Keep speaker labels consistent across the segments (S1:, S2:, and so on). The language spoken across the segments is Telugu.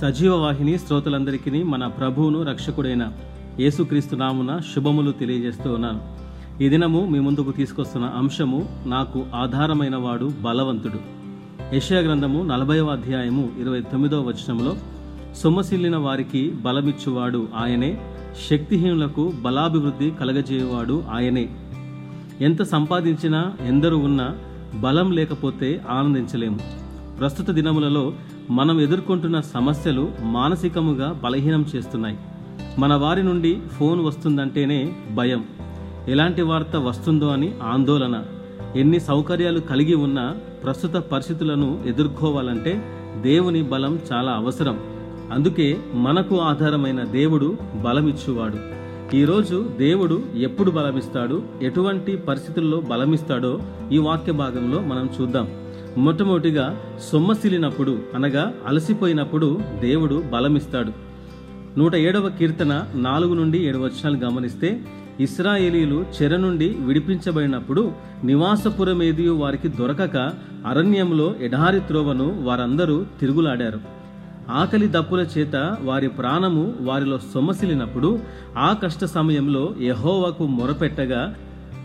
S1: సజీవ వాహిని శ్రోతలందరికీ మన ప్రభువును రక్షకుడైన యేసుక్రీస్తు నామున శుభములు తెలియజేస్తూ ఉన్నాను. ఈ దినము మీ ముందుకు తీసుకొస్తున్న అంశము నాకు ఆధారమైన వాడు బలవంతుడు. యషయా గ్రంథము నలభైవ అధ్యాయము ఇరవై తొమ్మిదవ వచనంలో సొమ్మసిల్లిన వారికి బలమిచ్చువాడు ఆయనే శక్తిహీనులకు బలాభివృద్ధి కలగజేయవాడు ఆయనే. ఎంత సంపాదించినా ఎందరు ఉన్నా బలం లేకపోతే ఆనందించలేము. ప్రస్తుత దినములలో మనం ఎదుర్కొంటున్న సమస్యలు మానసికముగా బలహీనం చేస్తున్నాయి. మన వారి నుండి ఫోన్ వస్తుందంటేనే భయం. ఎలాంటి వార్త వస్తుందో అని ఆందోళన. ఎన్ని సౌకర్యాలు కలిగి ఉన్నా ప్రస్తుత పరిస్థితులను ఎదుర్కోవాలంటే దేవుని బలం చాలా అవసరం. అందుకే మనకు ఆధారమైన దేవుడు బలమిచ్చువాడు. ఈరోజు దేవుడు ఎప్పుడు బలమిస్తాడు? ఎటువంటి పరిస్థితుల్లో బలమిస్తాడో ఈ వాక్య భాగంలో మనం చూద్దాం. మొట్టమొదటిగా సొమ్మసిలినప్పుడు అనగా అలసిపోయినప్పుడు దేవుడు బలమిస్తాడు. నూట ఏడవ కీర్తన నాలుగు నుండి ఏడు వచనాలు గమనిస్తే ఇస్రాయేలీలు చెర నుండి విడిపించబడినప్పుడు నివాసపురమేదియు వారికి దొరకక అరణ్యంలో ఎడారి త్రోవను వారందరూ తిరుగులాడారు. ఆకలి దప్పుల చేత వారి ప్రాణము వారిలో సొమ్మసిలినప్పుడు ఆ కష్ట సమయంలో యహోవాకు మొరపెట్టగా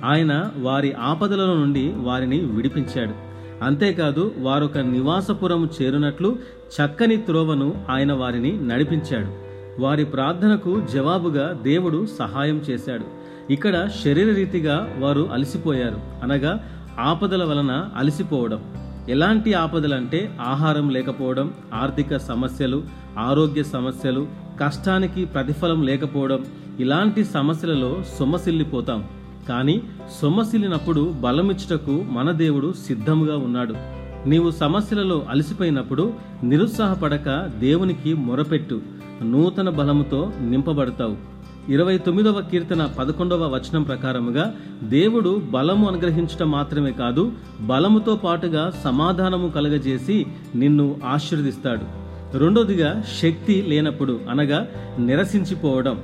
S1: ఆయన వారి ఆపదల నుండి వారిని విడిపించాడు. అంతేకాదు వారొక నివాసపురము చేరునట్లు చక్కని త్రోవను ఆయన వారిని నడిపించాడు. వారి ప్రార్థనకు జవాబుగా దేవుడు సహాయం చేశాడు. ఇక్కడ శరీర రీతిగా వారు అలసిపోయారు. అనగా ఆపదల వలన అలసిపోవడం. ఎలాంటి ఆపదలంటే ఆహారం లేకపోవడం ఆర్థిక సమస్యలు ఆరోగ్య సమస్యలు కష్టానికి ప్రతిఫలం లేకపోవడం ఇలాంటి సమస్యలలో సొమ్మసిల్లిపోతాం. కానీ సొమ్మసిల్లినప్పుడు బలమిచ్చుటకు మన దేవుడు సిద్ధముగా ఉన్నాడు. నీవు సమస్యలలో అలసిపోయినప్పుడు నిరుత్సాహపడక దేవునికి మొరపెట్టు. నూతన బలముతో నింపబడతావు. ఇరవై తొమ్మిదవ కీర్తన పదకొండవ వచనం ప్రకారముగా దేవుడు బలము అనుగ్రహించటం మాత్రమే కాదు బలముతో పాటుగా సమాధానము కలగజేసి నిన్ను ఆశీర్దిస్తాడు రెండోదిగా శక్తి లేనప్పుడు అనగా నిరసించిపోవడం.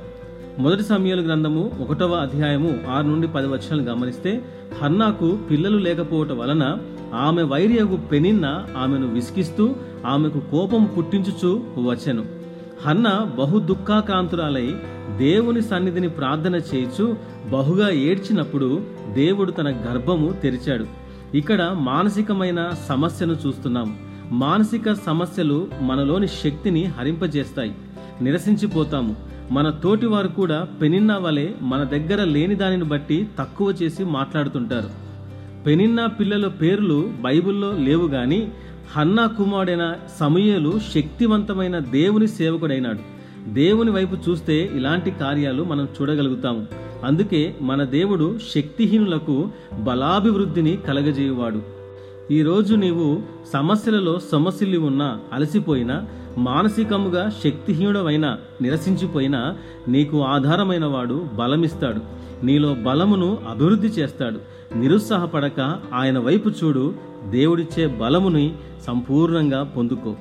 S1: మొదటి సమయాల గ్రంథము ఒకటవ అధ్యాయము ఆరు నుండి పది వచనాలు గమనిస్తే హన్నాకు పిల్లలు లేకపోవటం వలన ఆమె వైర్యగు పెనిన్న ఆమెను విసిగిస్తూ ఆమెకు కోపం పుట్టించుచు వచ్చెను. హన్న బహు దుఃఖాక్రాంతురాలై దేవుని సన్నిధిని ప్రార్థన చేయిచు బహుగా ఏడ్చినప్పుడు దేవుడు తన గర్భము తెరిచాడు. ఇక్కడ మానసికమైన సమస్యను చూస్తున్నాం. మానసిక సమస్యలు మనలోని శక్తిని హరింపజేస్తాయి. నిరసించిపోతాము. మన తోటి వారు కూడా పెనిన్నా వలె మన దగ్గర లేని దానిని బట్టి తక్కువ చేసి మాట్లాడుతుంటారు. పెనిన్నా పిల్లల పేర్లు బైబిల్లో లేవు గాని హన్నా కుమారుడైన సమయలు శక్తివంతమైన దేవుని సేవకుడైనాడు. దేవుని వైపు చూస్తే ఇలాంటి కార్యాలు మనం చూడగలుగుతాము. అందుకే మన దేవుడు శక్తిహీనులకు బలాభివృద్ధిని కలగజేయువాడు. ఈరోజు నీవు సమస్యలలో సమస్యలు ఉన్నా అలసిపోయినా మానసికముగా శక్తిహీనుడవైనా నిరసించిపోయినా నీకు ఆధారమైన వాడు బలమిస్తాడు. నీలో బలమును అభివృద్ధి చేస్తాడు. నిరుత్సాహపడక ఆయన వైపు చూడు. దేవుడిచ్చే బలముని సంపూర్ణంగా పొందుకో.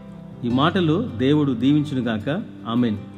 S1: ఈ మాటలు దేవుడు దీవించునుగాక. ఆమెను.